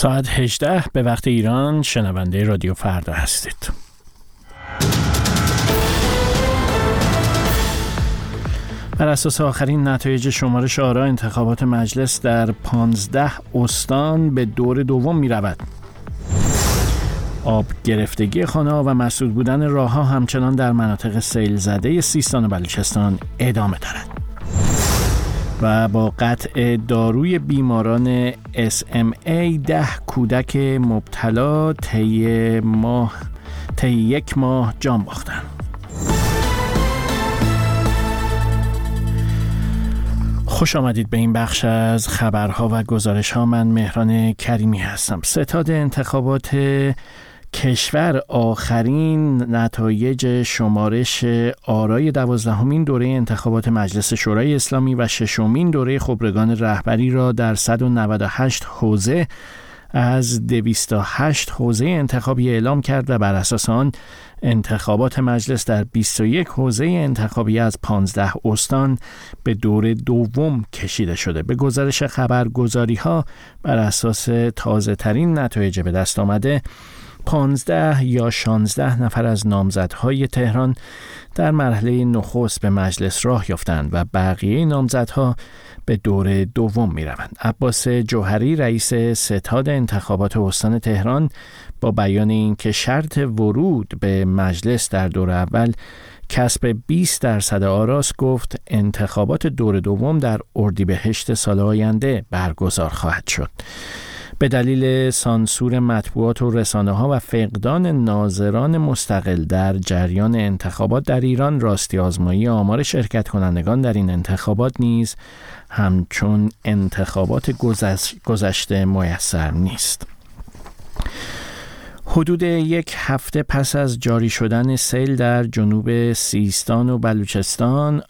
ساعت 18 به وقت ایران شنونده رادیو فردا هستید. بر اساس آخرین نتایج شمارش آرا انتخابات مجلس در 15 استان به دور دوم می رود. آب گرفتگی خانه و مسدود بودن راه ها همچنان در مناطق سیل زده سیستان و بلوچستان ادامه دارد. و با قطع داروی بیماران SMA ده کودک مبتلا طی ماه طی یک ماه جان باختند. خوش آمدید به این بخش از خبرها و گزارش ها من مهران کریمی هستم ستاد انتخابات کشور آخرین نتایج شمارش آرای دوازدهمین دوره انتخابات مجلس شورای اسلامی و ششمین دوره خبرگان رهبری را در 198 حوزه از 208 حوزه انتخابی اعلام کرد و بر اساس آن انتخابات مجلس در 21 حوزه انتخابی از 15 استان به دور دوم کشیده شده. به گزارش خبرگزاری ها بر اساس تازه ترین نتایج به دست آمده 15 یا 16 نفر از نامزدهای تهران در مرحله نخست به مجلس راه یافتند و بقیه نامزدها به دور دوم می روند. عباس جوهری رئیس ستاد انتخابات استان تهران با بیان اینکه شرط ورود به مجلس در دور اول کسب 20 درصد آراس گفت انتخابات دور دوم در اردیبهشت سال آینده برگزار خواهد شد. به دلیل سانسور مطبوعات و رسانه ها و فقدان ناظران مستقل در جریان انتخابات در ایران راستی آزمایی آمار شرکت کنندگان در این انتخابات نیز همچون انتخابات گذشته میسر نیست. حدود یک هفته پس از جاری شدن سیل در جنوب سیستان و بلوچستان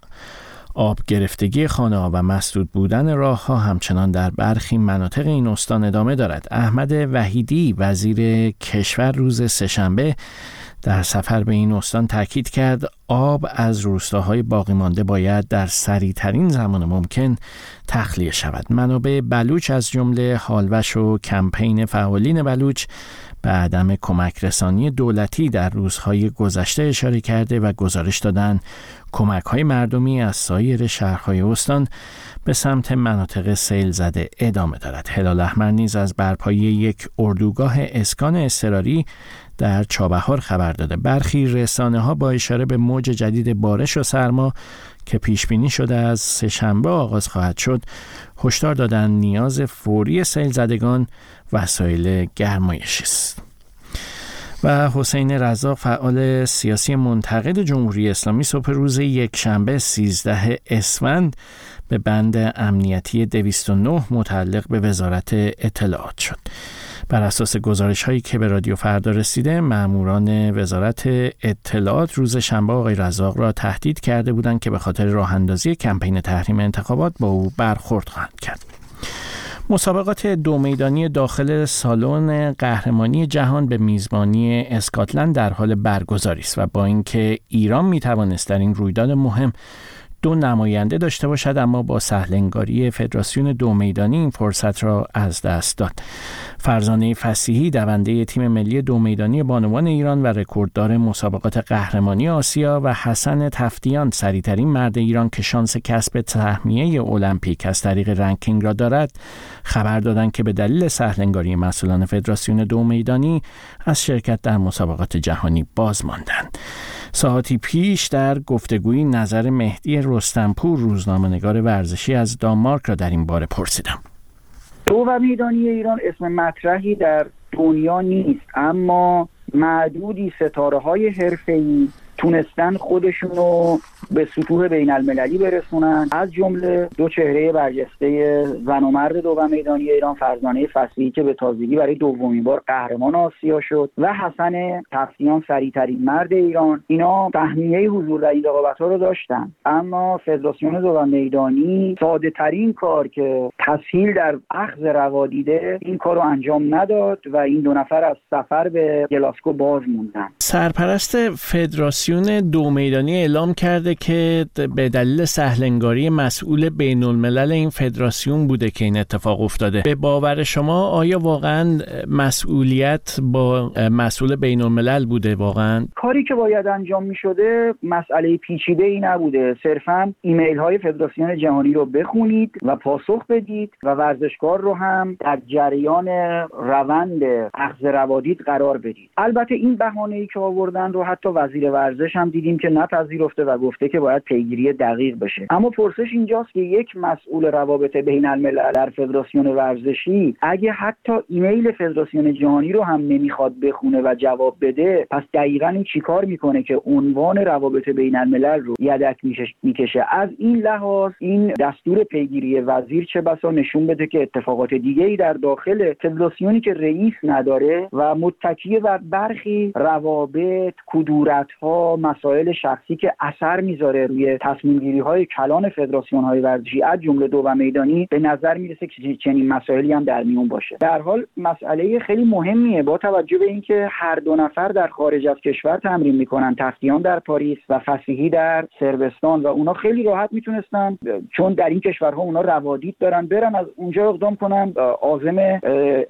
آب گرفتگی خانه و مسدود بودن راه ها همچنان در برخی مناطق این استان ادامه دارد. احمد وحیدی وزیر کشور روز سهشنبه در سفر به این استان تاکید کرد آب از روستاهای باقی مانده باید در سریعترین زمان ممکن تخلیه شود. منابع بلوچ از جمله حالوش و کمپین فعالین بلوچ به عدم کمک رسانی دولتی در روزهای گذشته اشاره کرده و گزارش دادن کمک های مردمی از سایر شهرهای استان به سمت مناطق سیل زده ادامه دارد. هلال احمر نیز از برپایی یک اردوگاه اسکان اضطراری در چابهار خبر داده. برخی رسانه ها با اشاره به موج جدید بارش و سرما که پیش بینی شده از سهشنبه آغاز خواهد شد هشدار دادن نیاز فوری سیل زدگان وسایل گرمایشی است و حسین رضا فعال سیاسی منتقد جمهوری اسلامی صبح روز یک شنبه 13 اسفند به بند امنیتی 209 متعلق به وزارت اطلاعات شد. بر اساس گزارش هایی که به رادیو فردا رسیده ماموران وزارت اطلاعات روز شنبه آقای رزاق را تهدید کرده بودند که به خاطر راه اندازی کمپین تحریم انتخابات با او برخورد خواهند کرد مسابقات دو میدانی داخل سالن قهرمانی جهان به میزبانی اسکاتلند در حال برگزاری است و با اینکه ایران می توانست در این رویداد مهم دو نماینده داشته باشد اما با سهلنگاری فدراسیون دو میدانی این فرصت را از دست داد. فرزانه فسیحی دونده تیم ملی دو میدانی بانوان ایران و رکورددار مسابقات قهرمانی آسیا و حسن تفتیان سریعترین مرد ایران که شانس کسب تهمیه المپیک از طریق رنکینگ را دارد خبر دادند که به دلیل سهلنگاری مسئولان فدراسیون دو میدانی از شرکت در مسابقات جهانی باز ماندند ساعتی پیش در گفتگویی نظر مهدی رستنپور روزنامه‌نگار ورزشی از دانمارک را در این باره پرسیدم. دو و میدانی ایران اسم مطرحی در دنیا نیست اما معدودی ستاره های حرفه‌ای تونستن خودشون رو به سطوح بین المللی برسونن. از جمله دو چهره برجسته زن و مرد دو میدانی ایران فرزانه فصلی که به تازگی برای دومین بار قهرمان آسیا شد و حسن تفسیان سریعترین مرد ایران. اینا تهمیه حضور در این رقابت ها رو داشتن. اما فدراسیون دو میدانی ساده ترین کار که تسهیل در اخذ روادیده این کار رو انجام نداد و این دو نفر از سفر به گلاسکو باز موندن. سرپرست فدراسیون فدراسیون دو میدانی اعلام کرده که به دلیل سهلنگاری مسئول بین الملل این فدراسیون بوده که این اتفاق افتاده. به باور شما آیا واقعا مسئولیت با مسئول بین الملل بوده واقعا؟ کاری که باید انجام می شده مسئله پیچیده ای نبوده. صرفا ایمیل های فدراسیون جهانی رو بخونید و پاسخ بدید و ورزشکار رو هم در جریان روند اخذ روادید قرار بدید. البته این بهانه ای که آوردن رو حتی وزیر ورزش هم دیدیم که نپذیرفته و گفته که باید پیگیری دقیق بشه. اما پرسش اینجاست که یک مسئول روابط بین الملل در فدراسیون ورزشی اگه حتی ایمیل فدراسیون جهانی رو هم نمی‌خواد بخونه و جواب بده پس دقیقا این چیکار می‌کنه که عنوان روابط بین الملل رو یدک می‌کشه از این لحاظ این دستور پیگیری وزیر چه بسا نشون بده که اتفاقات دیگه ای در داخل فدراسیونی که رئیس نداره و متکیه بر برخی روابط کدورت ها مسائل شخصی که اثر می‌ذاره روی تصمیم گیری های کلان فدراسیون های ورزشی از جمله دو و میدانی به نظر می‌رسه که چنین مسائلی هم در میون باشه. در حال مسئله خیلی مهمیه. با توجه به اینکه هر دو نفر در خارج از کشور تمرین می‌کنن تفتیان در پاریس و فسیحی در سربستان و اونا خیلی راحت می‌تونستن چون در این کشورها اونا روادید دارن برن از اونجا اقدام کنن عازم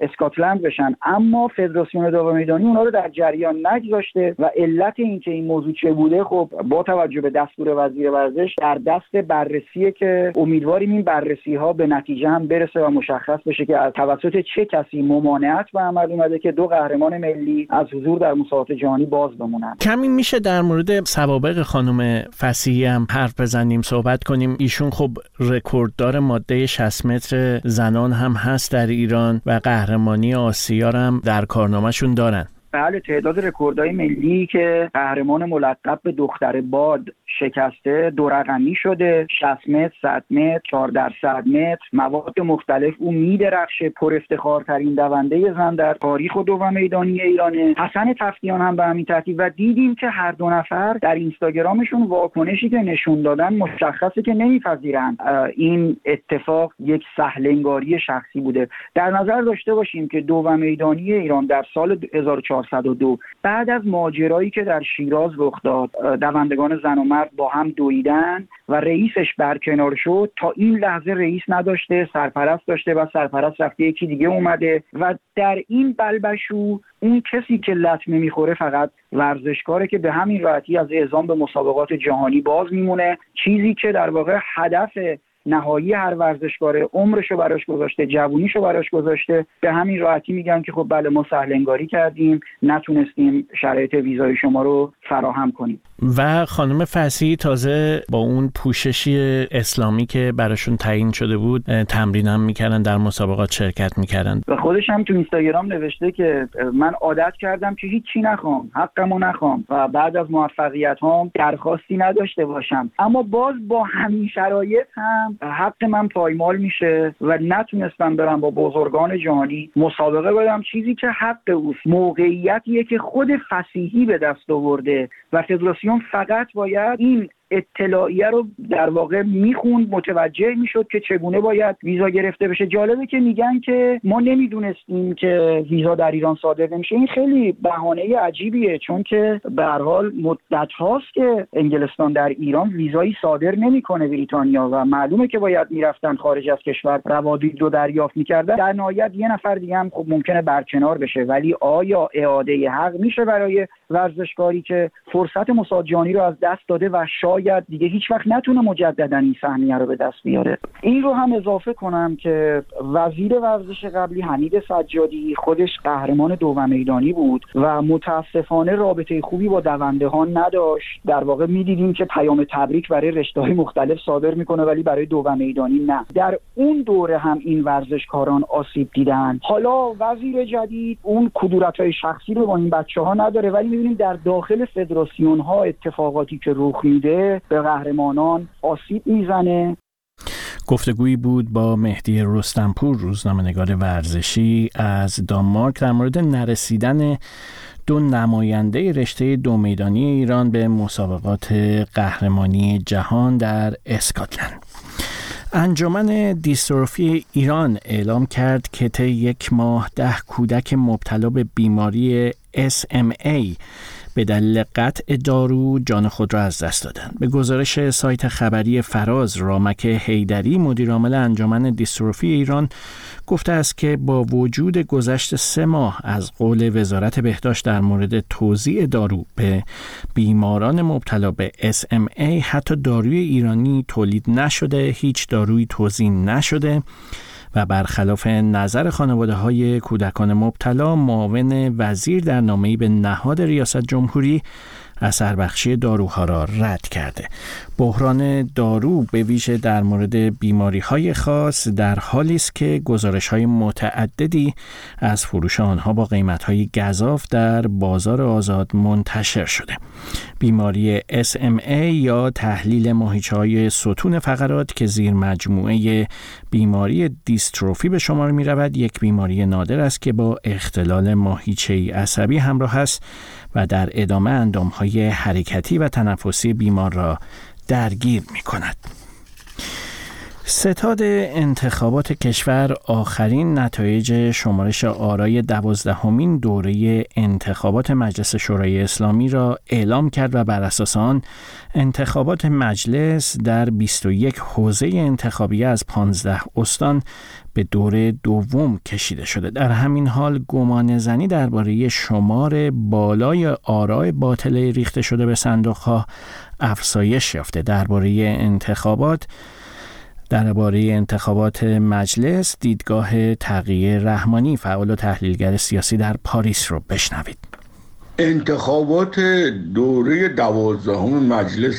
اسکاتلند بشن. اما فدراسیون دو میدانی اونا رو در جریان نگذاشته و علت اینکه این موضوع چه بوده خب با توجه به دستور وزیر ورزش در دست بررسیه که امیدواریم این بررسی ها به نتیجه هم برسه و مشخص بشه که از توسط چه کسی ممانعت به عمل اومده که دو قهرمان ملی از حضور در مسابقات جهانی باز بمونن. کمی میشه در مورد سوابق خانم فسیحی هم حرف بزنیم صحبت کنیم. ایشون خب رکورددار ماده 60 متر زنان هم هست در ایران و قهرمانی آسیا هم در کارنامهشون دارن. بله تعداد رکوردهای ملی که قهرمان ملقب به دختر باد شکسته دو رقمی شده 60 متر 100 متر 4 در 100 متر مواد مختلف. او میدرخشه پر افتخارترین دونده زن در تاریخ و دو میدانی ایرانه. حسن تفتیان هم به همین ترتیب. و دیدیم که هر دو نفر در اینستاگرامشون واکنشی که نشون دادن مشخصه که نمیپذیرند. این اتفاق یک سهلنگاری شخصی بوده. در نظر داشته باشیم که دو میدانی ایران در سال 1402 بعد از ماجرایی که در شیراز رخ داد دوندگان زن و مرد با هم دویدن و رئیسش برکنار شد تا این لحظه رئیس نداشته سرپرست داشته و سرپرست رفته یکی دیگه اومده و در این بلبشو اون کسی که لطمه می‌خوره فقط ورزشکاره که به همین راحتی از اعزام به مسابقات جهانی باز میمونه. چیزی که در واقع هدف نهایی هر ورزشکاره عمرشو براش گذاشته جوونیشو براش گذاشته. به همین راحتی میگن که خب بله ما سهلنگاری کردیم نتونستیم شرایط ویزای شما رو فراهم کنیم. و خانم فسی تازه با اون پوششی اسلامی که براشون تعیین شده بود تمرین هم می‌کردن در مسابقات شرکت می‌کردن. و خودش هم تو اینستاگرام نوشته که من عادت کردم که هیچی نخوام حقمو نخوام و بعد از موفقیت هم درخواستی نداشته باشم. اما باز با همین شرایط هم حق من پایمال میشه و نتونستم برم با بزرگان جهانی مسابقه بدم. چیزی که حق اوست موقعیتیه که خود فسیحی به دست آورده و فدراسیون فقط باید این اطلاعیه رو در واقع می‌خوند متوجه می‌شد که چگونه باید ویزا گرفته بشه. جالبه که میگن که ما نمی‌دونستیم که ویزا در ایران صادر نمیشه. این خیلی بهانه عجیبیه چون که به هر حال مدت هاست که انگلستان در ایران ویزایی صادر نمی‌کنه بریتانیا و معلومه که باید می‌رفتن خارج از کشور روادید رو دریافت می‌کردن. در نهایت یه نفر دیگه هم خب ممکنه برکنار بشه ولی آیا اعاده حق میشه برای ورزشکاری که فرصت مساجانی رو از دست داده و شاید شاید دیگه هیچ وقت نتونه مجددا این سهمیه رو به دست بیاره. این رو هم اضافه کنم که وزیر ورزش قبلی حمید سجادی خودش قهرمان دو میدانی بود و متاسفانه رابطه خوبی با دونده ها نداشت. در واقع می‌دیدیم که پیام تبریک برای رشته های مختلف صادر می‌کنه ولی برای دو میدانی نه. در اون دوره هم این ورزشکاران آسیب دیدن. حالا وزیر جدید اون کدورت های شخصی رو با این بچه ها نداره ولی می‌بینیم در داخل فدراسیون ها اتفاقاتی که رخ میده به قهرمانان آسیب می‌زنه. گفتگویی بود با مهدی رستنپور روزنامه‌نگار ورزشی از دانمارک. در مورد نرسیدن دو نماینده رشته دو میدانی ایران به مسابقات قهرمانی جهان در اسکاتلند. انجمن دیستروفی ایران اعلام کرد که طی یک ماه ده کودک مبتلا به بیماری SMA به دلیل قطع دارو جان خود را از دست دادند. به گزارش سایت خبری فراز رامک هیدری مدیرعامل انجمن دیستروفی ایران گفته است که با وجود گذشت سه ماه از قول وزارت بهداشت در مورد توزیع دارو به بیماران مبتلا به SMA حتی داروی ایرانی تولید نشده هیچ دارویی توزیع نشده و برخلاف نظر خانواده های کودکان مبتلا معاون وزیر در نامه‌ای به نهاد ریاست جمهوری اثر بخشی داروها را رد کرده. بحران دارو به ویژه در مورد بیماری های خاص در حالی است که گزارش های متعددی از فروش آنها با قیمت های گذاف در بازار آزاد منتشر شده. بیماری SMA یا تحلیل ماهیچه های ستون فقرات که زیر مجموعه بیماری دیستروفی به شمار می رود یک بیماری نادر است که با اختلال ماهیچه عصبی همراه است و در ادامه حرکتی و تنفسی بیمار را درگیر می کند. ستاد انتخابات کشور آخرین نتایج شمارش آرای دوازدهمین دوره انتخابات مجلس شورای اسلامی را اعلام کرد و بر اساس آن انتخابات مجلس در 21 حوزه انتخابی از 15 استان به دور دوم کشیده شده. در همین حال گمان زنی درباره شمار بالای آرای باطله ریخته شده به صندوق افزایش یافته. درباره انتخابات درباره انتخابات مجلس دیدگاه تغییر رحمانی فعال و تحلیلگر سیاسی در پاریس رو بشنوید. انتخابات دوره دوازدهم مجلس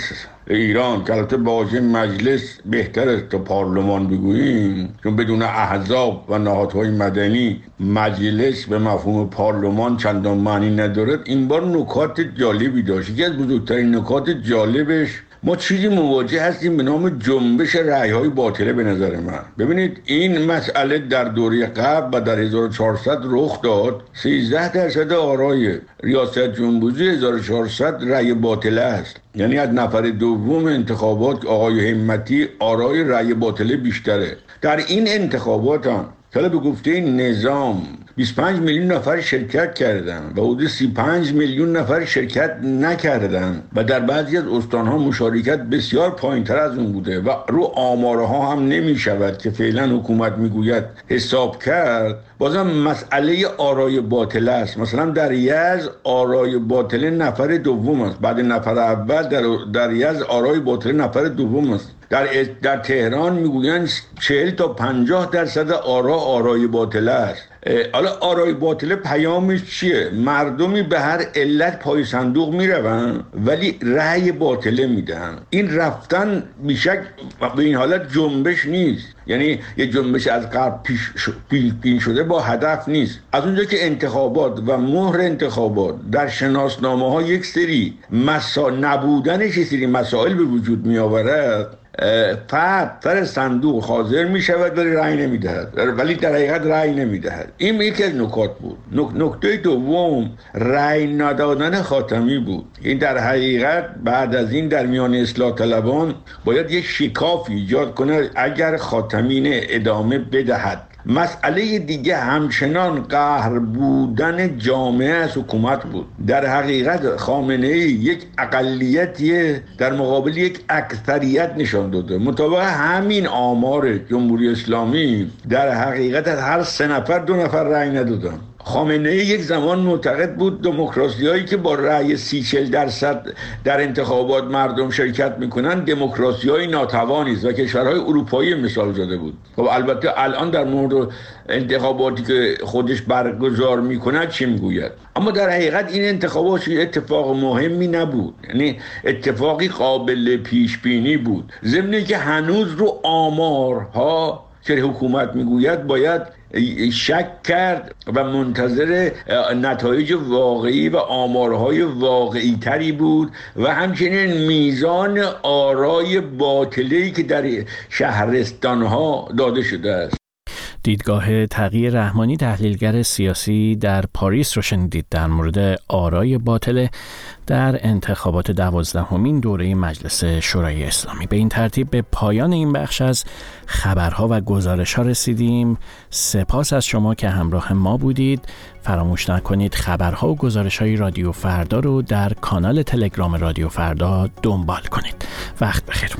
ایران که البته مجلس بهتر تا پارلمان بگوییم چون بدون احزاب و نهادهای مدنی مجلس به مفهوم پارلمان چندان معنی ندارد. این بار نکات جالبی داشت. یکی از بزرگترین نکات جالبش ما چیزی مواجه هستیم به نام جنبش رعی های باطله به نظر من. ببینید این مسئله در دوره قبل و در 1400 رخ داد. 13 درصد آرای ریاست جمهوری 1400 رأی باطله است. یعنی از نفر دوم انتخابات آقای همتی آرای رأی باطله بیشتره. در این انتخابات هم به گفته نظام 25 میلیون نفر شرکت کردن و حدود 35 میلیون نفر شرکت نکردن و در بعضی از استانها مشارکت بسیار پایین تر از اون بوده و رو آمارها هم نمی شود که فعلا حکومت می‌گوید حساب کرد بازم مسئله آرای باطله است. مثلا در یز آرای باطله نفر دوم است. بعد نفر اول در, در یز آرای باطله نفر دوم است. در, در تهران می‌گویند 40 تا 50 درصد آرا آرای باطله است. حالا آرای باطله پیامش چیه؟ مردمی به هر علت پای صندوق میرون ولی رأی باطله میدن این رفتن بیشک به این حالت جنبش نیست. یعنی یه جنبش از قبل پیش پین شده با هدف نیست. از اونجا که انتخابات و مهر انتخابات در شناسنامه ها یک سری مسا نبودنش یک سری مسائل به وجود می آورد فرد در صندوق حاضر می شود ولی رأی نمی دهد ولی در حقیقت رأی نمی دهد این یکی از نکات بود. نکته دوم رأی ندادن خاتمی بود. این در حقیقت بعد از این در میان اصلاح طلبان باید یک شکاف ایجاد کنه. اگر خاتمین ادامه بدهد. مسئله دیگه همچنان قهر بودن جامعه از حکومت بود. در حقیقت خامنه ای یک اقلیتی در مقابل یک اکثریت نشان داده. مطابق همین آمار جمهوری اسلامی در حقیقت هر سه نفر دو نفر رأی ندادن. خامنه یک زمان معتقد بود دموکراسی هایی که با رأی سی چل درصد در انتخابات مردم شرکت می‌کنن دموکراسی های ناتوانی است و کشورهای اروپایی مثال زده بود. خب البته الان در مورد انتخاباتی که خودش برگزار می‌کند چی می‌گوید؟ اما در حقیقت این انتخابات اتفاق مهمی نبود. یعنی اتفاقی قابل پیش بینی بود. ضمنی که هنوز رو آمارها که حکومت می‌گوید باید شک کرد و منتظر نتایج واقعی و آمارهای واقعی تری بود و همچنین میزان آرای باطلی که در شهرستان ها داده شده است. دیدگاه تغییر رحمانی تحلیلگر سیاسی در پاریس رو شنیدید در مورد آرای باطل در انتخابات دوازدهمین دوره مجلس شورای اسلامی. به این ترتیب به پایان این بخش از خبرها و گزارش ها رسیدیم. سپاس از شما که همراه ما بودید. فراموش نکنید خبرها و گزارش های رادیو فردا رو در کانال تلگرام رادیو فردا دنبال کنید. وقت بخیر.